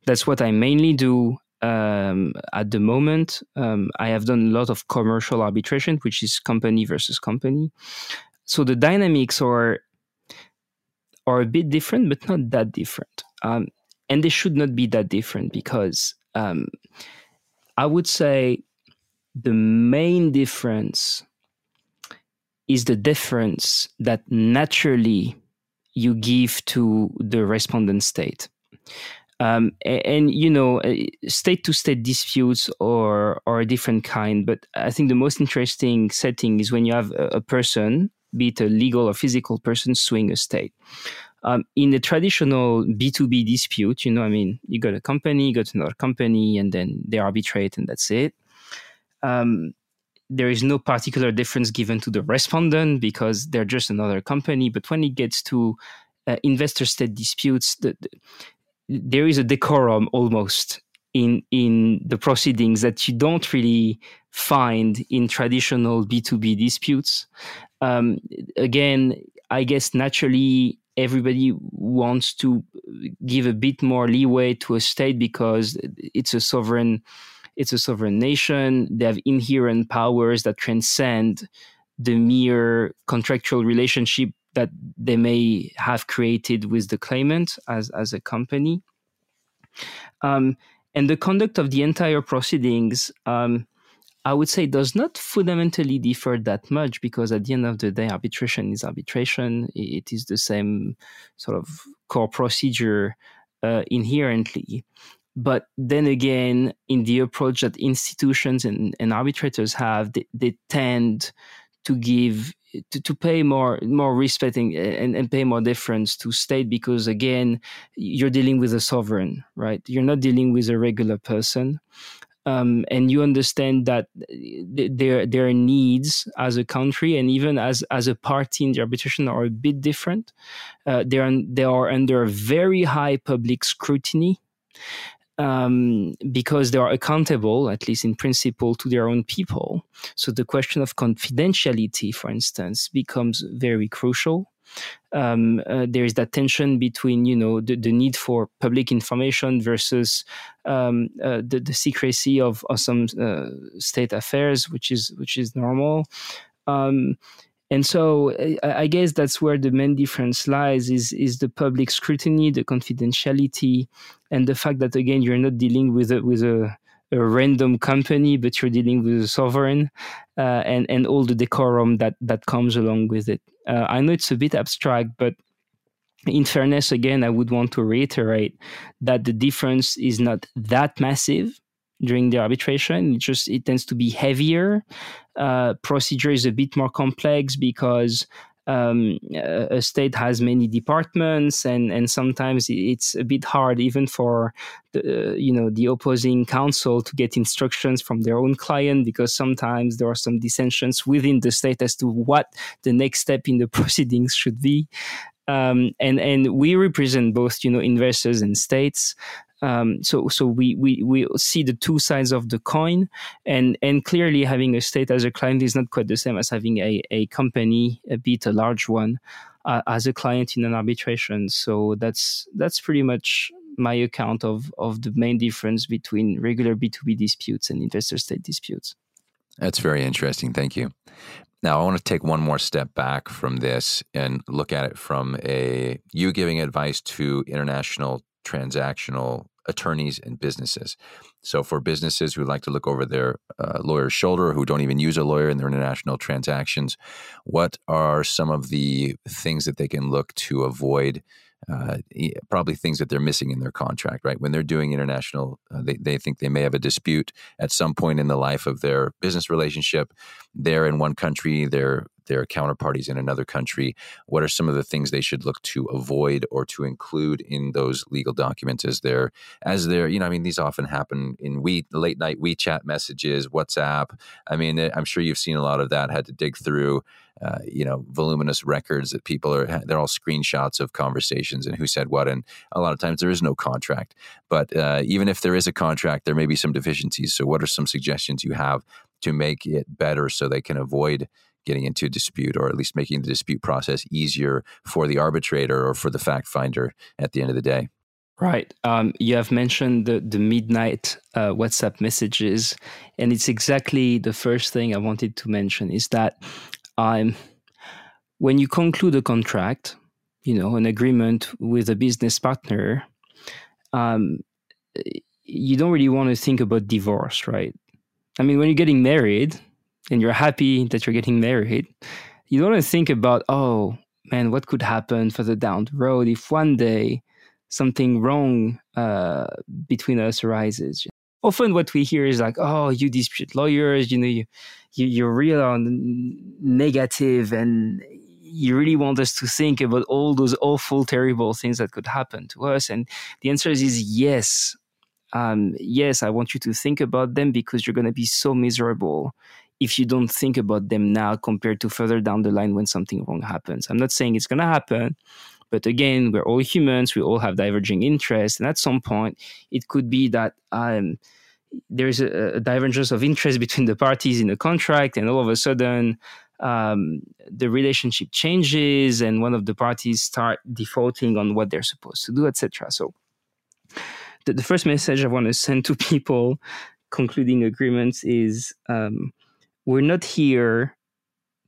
That's what I mainly do um, at the moment. Um, I have done a lot of commercial arbitration, which is company versus company. So the dynamics are are a bit different, but not that different. Um, and they should not be that different because um, I would say the main difference is the difference that naturally you give to the respondent state. Um, and, and, you know, state to state disputes are, are a different kind, but I think the most interesting setting is when you have a, a person, be it a legal or physical person, suing a state. Um, in a traditional B2B dispute, you know, I mean, you got a company, you got another company, and then they arbitrate, and that's it. Um, there is no particular difference given to the respondent because they're just another company. But when it gets to uh, investor state disputes, the, the, there is a decorum almost in in the proceedings that you don't really find in traditional B2B disputes. Um, again, I guess naturally everybody wants to give a bit more leeway to a state because it's a sovereign it's a sovereign nation. They have inherent powers that transcend the mere contractual relationship that they may have created with the claimant as, as a company. Um, and the conduct of the entire proceedings um, I would say does not fundamentally differ that much because at the end of the day, arbitration is arbitration. It is the same sort of core procedure uh, inherently. But then again, in the approach that institutions and, and arbitrators have, they, they tend to give to, to pay more more respect and, and pay more deference to state because again you're dealing with a sovereign right you're not dealing with a regular person um, and you understand that their their needs as a country and even as as a party in the arbitration are a bit different. Uh, they are they are under very high public scrutiny. Um, because they are accountable, at least in principle, to their own people. So the question of confidentiality, for instance, becomes very crucial um, uh, there is that tension between you know the, the need for public information versus um, uh, the, the, secrecy of, of some uh, state affairs, which is which is normal. Um, and so I, guess that's where the main difference lies is is the public scrutiny, the confidentiality, and the fact that again you're not dealing with a, with a a random company, but you're dealing with a sovereign, uh, and and all the decorum that that comes along with it. Uh, I know it's a bit abstract, but in fairness, again, I would want to reiterate that the difference is not that massive during the arbitration. It just it tends to be heavier. Uh, procedure is a bit more complex because um, a state has many departments, and and sometimes it's a bit hard even for the you know the opposing counsel to get instructions from their own client because sometimes there are some dissensions within the state as to what the next step in the proceedings should be. Um, and and we represent both you know investors and states um, so so we, we we see the two sides of the coin, and and clearly having a state as a client is not quite the same as having a, a company, a bit a large one, uh, as a client in an arbitration. So that's that's pretty much my account of of the main difference between regular B two B disputes and investor state disputes. That's very interesting. Thank you. Now, I want to take one more step back from this and look at it from a you giving advice to international transactional attorneys and businesses. So, for businesses who like to look over their uh, lawyer's shoulder, who don't even use a lawyer in their international transactions, what are some of the things that they can look to avoid? Uh, probably things that they're missing in their contract, right? When they're doing international, uh, they, they think they may have a dispute at some point in the life of their business relationship. They're in one country, they're their counterparties in another country? What are some of the things they should look to avoid or to include in those legal documents as they're as they're you know I mean these often happen in we late night WeChat messages, WhatsApp. I mean I'm sure you've seen a lot of that. Had to dig through. Uh, you know, voluminous records that people are, they're all screenshots of conversations and who said what. And a lot of times there is no contract. But uh, even if there is a contract, there may be some deficiencies. So, what are some suggestions you have to make it better so they can avoid getting into a dispute or at least making the dispute process easier for the arbitrator or for the fact finder at the end of the day. Right. Um, you have mentioned the, the midnight uh, WhatsApp messages, and it's exactly the first thing I wanted to mention is that um, when you conclude a contract, you know, an agreement with a business partner, um, you don't really want to think about divorce, right? I mean, when you're getting married, and you're happy that you're getting married, you don't think about, oh man, what could happen further down the road if one day something wrong uh, between us arises. Often, what we hear is like, "Oh, you dispute lawyers, you know, you you you're real on negative, and you really want us to think about all those awful, terrible things that could happen to us." And the answer is, yes. Um, yes, I want you to think about them because you're going to be so miserable if you don't think about them now compared to further down the line when something wrong happens. I'm not saying it's going to happen, but again, we're all humans, we all have diverging interests. And at some point, it could be that um, there's a, a, divergence of interest between the parties in a contract, and all of a sudden, um, the relationship changes, and one of the parties start defaulting on what they're supposed to do, etc. So, the, the, first message I want to send to people concluding agreements is um, we're not here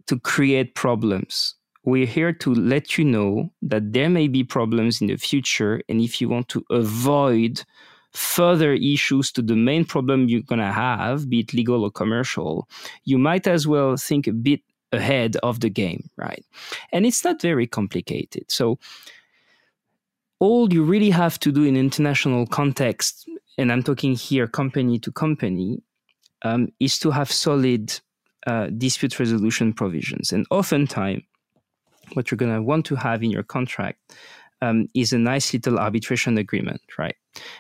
to create problems. We're here to let you know that there may be problems in the future. And if you want to avoid further issues to the main problem you're going to have, be it legal or commercial, you might as well think a bit ahead of the game, right? And it's not very complicated. So, all you really have to do in international context, and I'm talking here company to company, um, is to have solid uh, dispute resolution provisions. And oftentimes, what you're going to want to have in your contract um, is a nice little arbitration agreement, right?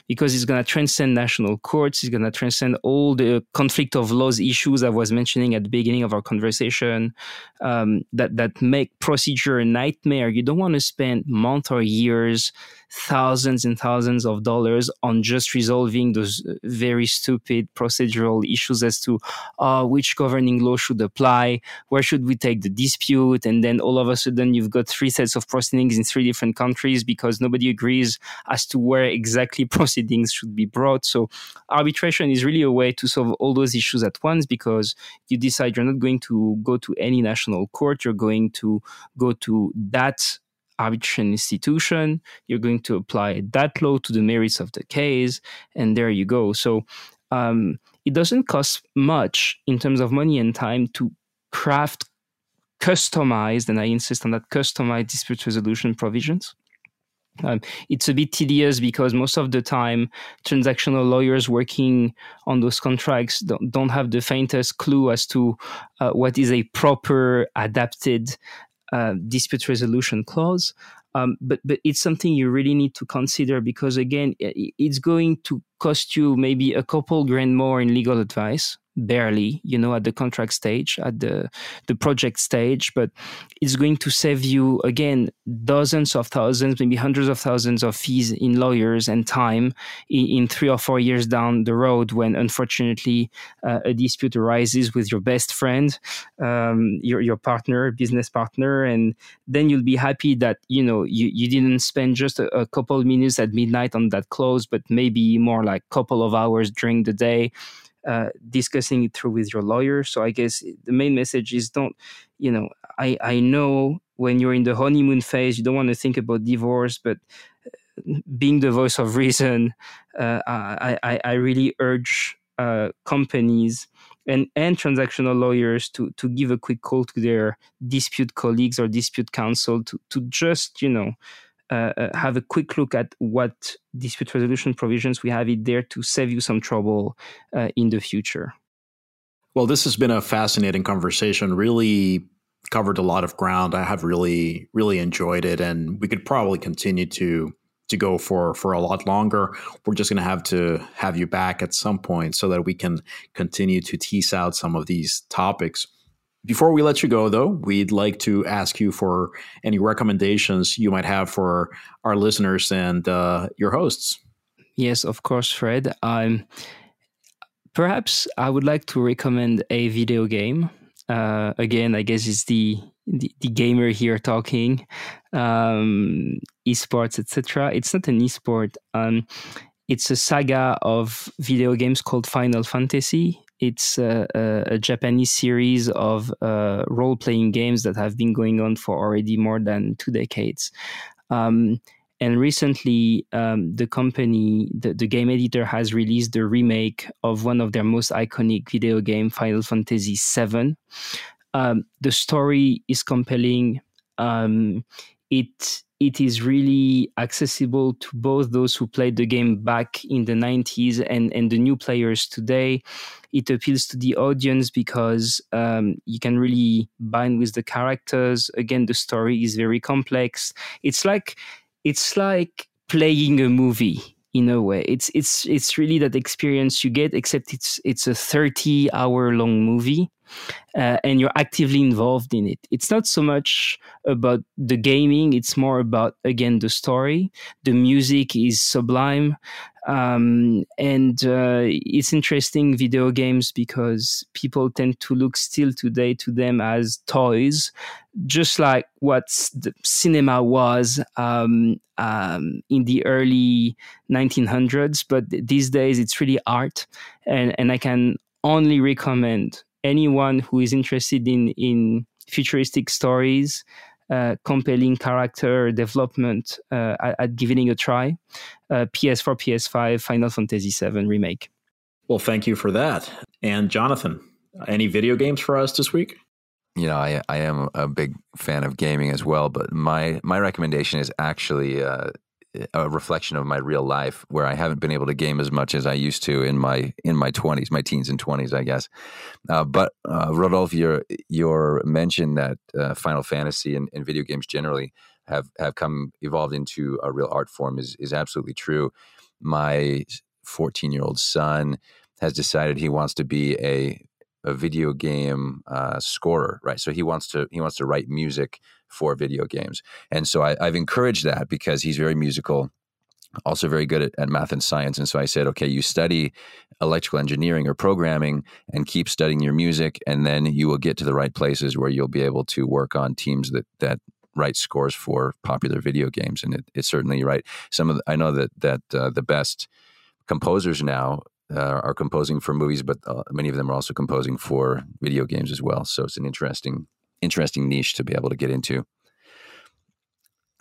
because it's going to transcend national courts. It's going to transcend all the conflict of laws issues I was mentioning at the beginning of our conversation um, that that make procedure a nightmare. You don't want to spend months or years thousands and thousands of dollars on just resolving those very stupid procedural issues as to uh, which governing law should apply, where should we take the dispute, and then all of a sudden you've got three sets of proceedings in three different countries because nobody agrees as to where exactly proceedings should be brought. So arbitration is really a way to solve all those issues at once because you decide you're not going to go to any national court, you're going to go to that arbitration institution. You're going to apply that law to the merits of the case, and there you go. So um, it doesn't cost much in terms of money and time to craft customized, and I insist on that, customized dispute resolution provisions. Um, it's a bit tedious because most of the time, transactional lawyers working on those contracts don't, don't have the faintest clue as to uh, what is a proper adapted uh, dispute resolution clause. Um, but but it's something you really need to consider because again, it's going to cost you maybe a couple grand more in legal advice barely you know at the contract stage at the the project stage but it's going to save you again dozens of thousands maybe hundreds of thousands of fees in lawyers and time in, in three or four years down the road when unfortunately uh, a dispute arises with your best friend um, your your partner business partner and then you'll be happy that you know you, you didn't spend just a, a couple minutes at midnight on that close but maybe more like couple of hours during the day uh, discussing it through with your lawyer. So I guess the main message is don't, you know, I, I know when you're in the honeymoon phase, you don't want to think about divorce, but uh, being the voice of reason, uh, I, I, I, really urge uh, companies and, and transactional lawyers to, to give a quick call to their dispute colleagues or dispute counsel to, to just, you know, uh, uh, have a quick look at what dispute resolution provisions we have it there to save you some trouble uh, in the future. Well, this has been a fascinating conversation. Really covered a lot of ground. I have really, really enjoyed it, and we could probably continue to to go for for a lot longer. We're just going to have to have you back at some point so that we can continue to tease out some of these topics. Before we let you go, though, we'd like to ask you for any recommendations you might have for our listeners and uh, your hosts. Yes, of course, Fred. Um, perhaps I would like to recommend a video game. Uh, again, I guess it's the the, the gamer here talking, um, esports, etc. It's not an esport. Um, it's a saga of video games called Final Fantasy. It's a, a, a Japanese series of uh, role playing games that have been going on for already more than two decades. Um, and recently, um, the company, the, the, game editor, has released the remake of one of their most iconic video game, Final Fantasy VII. Um, the story is compelling. Um, it it is really accessible to both those who played the game back in the 90s and, and the new players today. It appeals to the audience because um, you can really bind with the characters. Again, the story is very complex. It's like it's like playing a movie in a way. It's it's it's really that experience you get, except it's it's a 30 hour long movie uh, and you're actively involved in it. It's not so much about the gaming, it's more about, again, the story. The music is sublime. Um, and uh, it's interesting video games because people tend to look still today to them as toys, just like what the cinema was um, um, in the early 1900s. But these days, it's really art, and and I can only recommend anyone who is interested in in futuristic stories, uh, compelling character development, uh, at, giving a try. Uh, PS4, PS5, Final Fantasy VII remake. Well, thank you for that. And Jonathan, any video games for us this week? You know, I I am a big fan of gaming as well, but my my recommendation is actually uh, a reflection of my real life where I haven't been able to game as much as I used to in my in my 20s, my teens and 20s, I guess. Uh, but uh, Rodolphe, your your mention that uh, Final Fantasy and, and, video games generally have have come evolved into a real art form is is absolutely true. my 14 year old son has decided he wants to be a a video game uh, scorer, right? So he wants to he wants to write music for video games, and so I, I've encouraged that because he's very musical also very good at, at, math and science. And so I said, okay, you study electrical engineering or programming and keep studying your music, and then you will get to the right places where you'll be able to work on teams that that write scores for popular video games. And it, it's certainly right. Some of the, I know that that uh, the best composers now uh, are composing for movies, but uh, many of them are also composing for video games as well. So it's an interesting interesting niche to be able to get into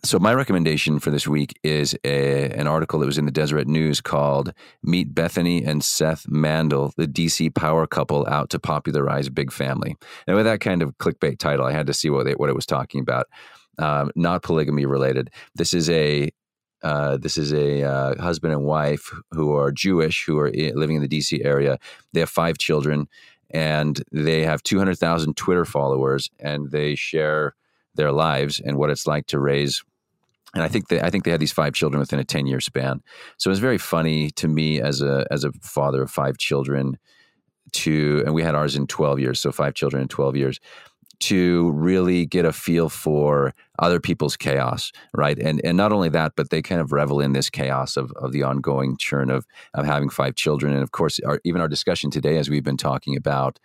so my recommendation for this week is a, an article that was in the Deseret News called "Meet Bethany and Seth Mandel, the DC power couple out to popularize Big Family." And with that kind of clickbait title, I had to see what they, what it was talking about. Um, not polygamy related. This is a uh, this is a uh, husband and wife who are Jewish who are living in the DC area. They have five children, and they have two hundred thousand Twitter followers, and they share their lives and what it's like to raise and I think they I think they had these five children within a ten year span. So it was very funny to me as a as a father of five children to and we had ours in twelve years, so five children in twelve years to really get a feel for other people's chaos, right? And and not only that, but they kind of revel in this chaos of, of the ongoing churn of of having five children, and of course, our, even our discussion today, as we've been talking about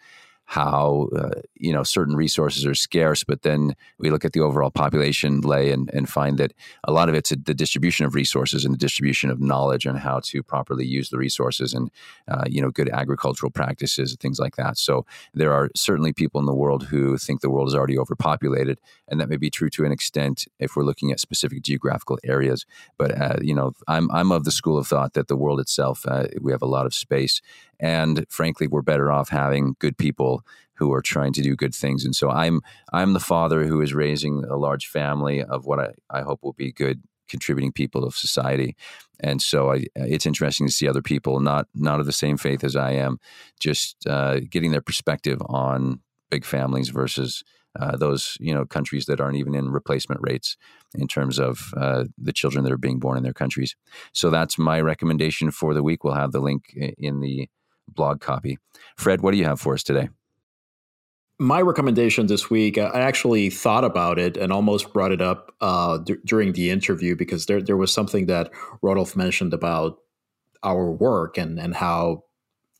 how uh, you know certain resources are scarce, but then we look at the overall population lay and, and find that a lot of it's the distribution of resources and the distribution of knowledge on how to properly use the resources and uh, you know good agricultural practices and things like that. So there are certainly people in the world who think the world is already overpopulated, and that may be true to an extent if we're looking at specific geographical areas. But uh, you know, I'm I'm of the school of thought that the world itself uh, we have a lot of space, and frankly, we're better off having good people who are trying to do good things. And so I'm I'm the father who is raising a large family of what I, I hope will be good contributing people of society. And so I, it's interesting to see other people not not of the same faith as I am, just uh, getting their perspective on big families versus uh, those you know countries that aren't even in replacement rates in terms of uh, the children that are being born in their countries. So that's my recommendation for the week. We'll have the link in the blog copy. Fred, what do you have for us today? My recommendation this week, I actually thought about it and almost brought it up uh, d- during the interview because there there was something that Rodolphe mentioned about our work and and how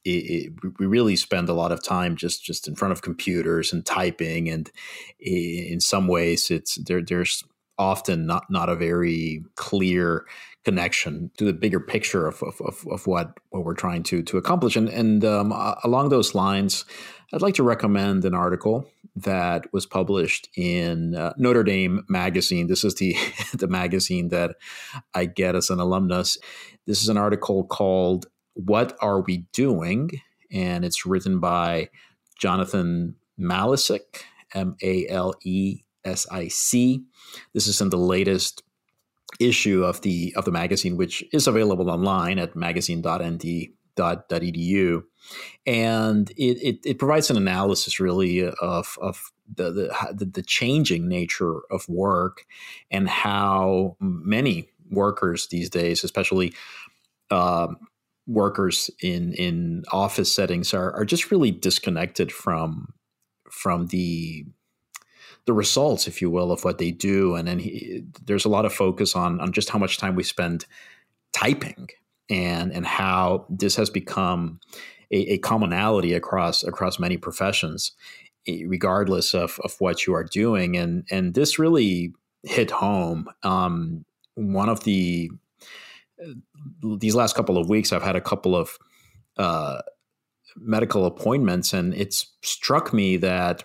it, it, we really spend a lot of time just just in front of computers and typing, and in some ways, it's there. There's often not not a very clear connection to the bigger picture of, of, of, of, what, what we're trying to, to accomplish. And, and um, along those lines, I'd like to recommend an article that was published in uh, Notre Dame Magazine. This is the, the magazine that I get as an alumnus. This is an article called What Are We Doing? And it's written by Jonathan Malesic, M A L E S I C. This is in the latest issue of the of the magazine, which is available online at magazine.nd.edu, and it, it, it provides an analysis really of of the, the the changing nature of work and how many workers these days, especially. Uh, workers in in office settings are, are just really disconnected from from the the results, if you will, of what they do. And then he, there's a lot of focus on on just how much time we spend typing and and how this has become a, a commonality across across many professions, regardless of of what you are doing. And and this really hit home. Um, one of the these last couple of weeks, I've had a couple of uh, medical appointments, and it's struck me that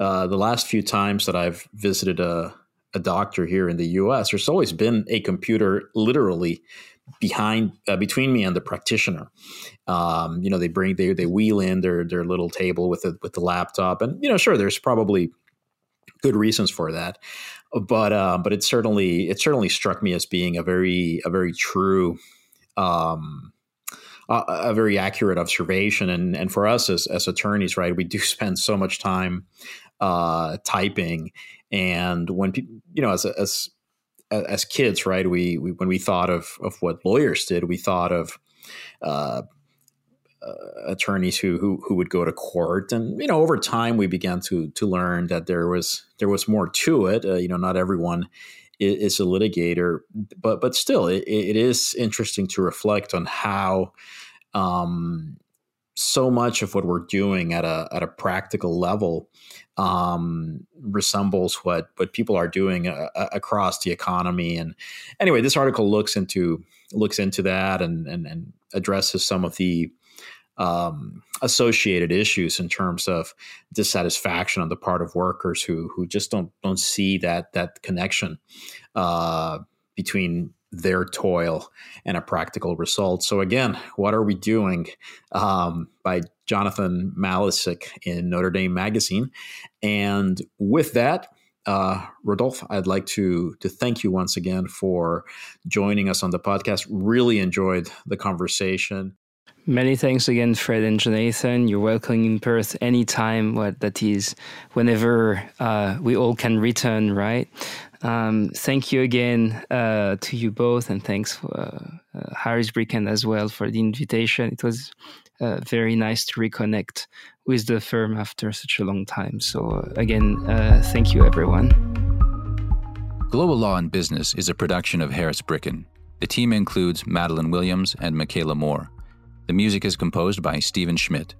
uh, the last few times that I've visited a, a doctor here in the U.S., there's always been a computer literally behind uh, between me and the practitioner. Um, you know, they bring they they wheel in their their little table with the with the laptop, and you know, sure, there's probably good reasons for that, but uh, but it certainly it certainly struck me as being a very a very true. Um, a, a very accurate observation, and and for us as, as attorneys, right, we do spend so much time uh, typing. And when people, you know, as, as as kids, right? We, we, when we thought of of what lawyers did, we thought of uh, uh, attorneys who, who who would go to court, and you know, over time, we began to to learn that there was there was more to it. Uh, you know, not everyone is, is, a litigator, but but still, it, it is interesting to reflect on how. Um, so much of what we're doing at a at a practical level um, resembles what what people are doing uh, uh, across the economy. And anyway, this article looks into looks into that and and, and addresses some of the um, associated issues in terms of dissatisfaction on the part of workers who who just don't don't see that that connection uh, between their toil and a practical result. So again, what are we doing? Um, by Jonathan Malesic in Notre Dame Magazine, and with that. Uh, Rodolphe, I'd like to to thank you once again for joining us on the podcast. Really enjoyed the conversation. Many thanks again, Fred and Jonathan. You're welcome in Perth anytime. What that is, whenever uh, we all can return, right? Um, thank you again uh, to you both, and thanks for uh, Harris Bricken as well for the invitation. It was uh, very nice to reconnect with the firm after such a long time. So uh, again, thank you, everyone. Global Law and Business is a production of Harris Bricken. The team includes Madeline Williams and Michaela Moore. The music is composed by Stephen Schmidt.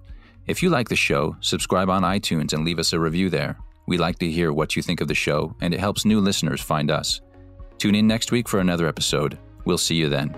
If you like the show, subscribe on iTunes and leave us a review there. We like to hear what you think of the show, and it helps new listeners find us. Tune in next week for another episode. We'll see you then.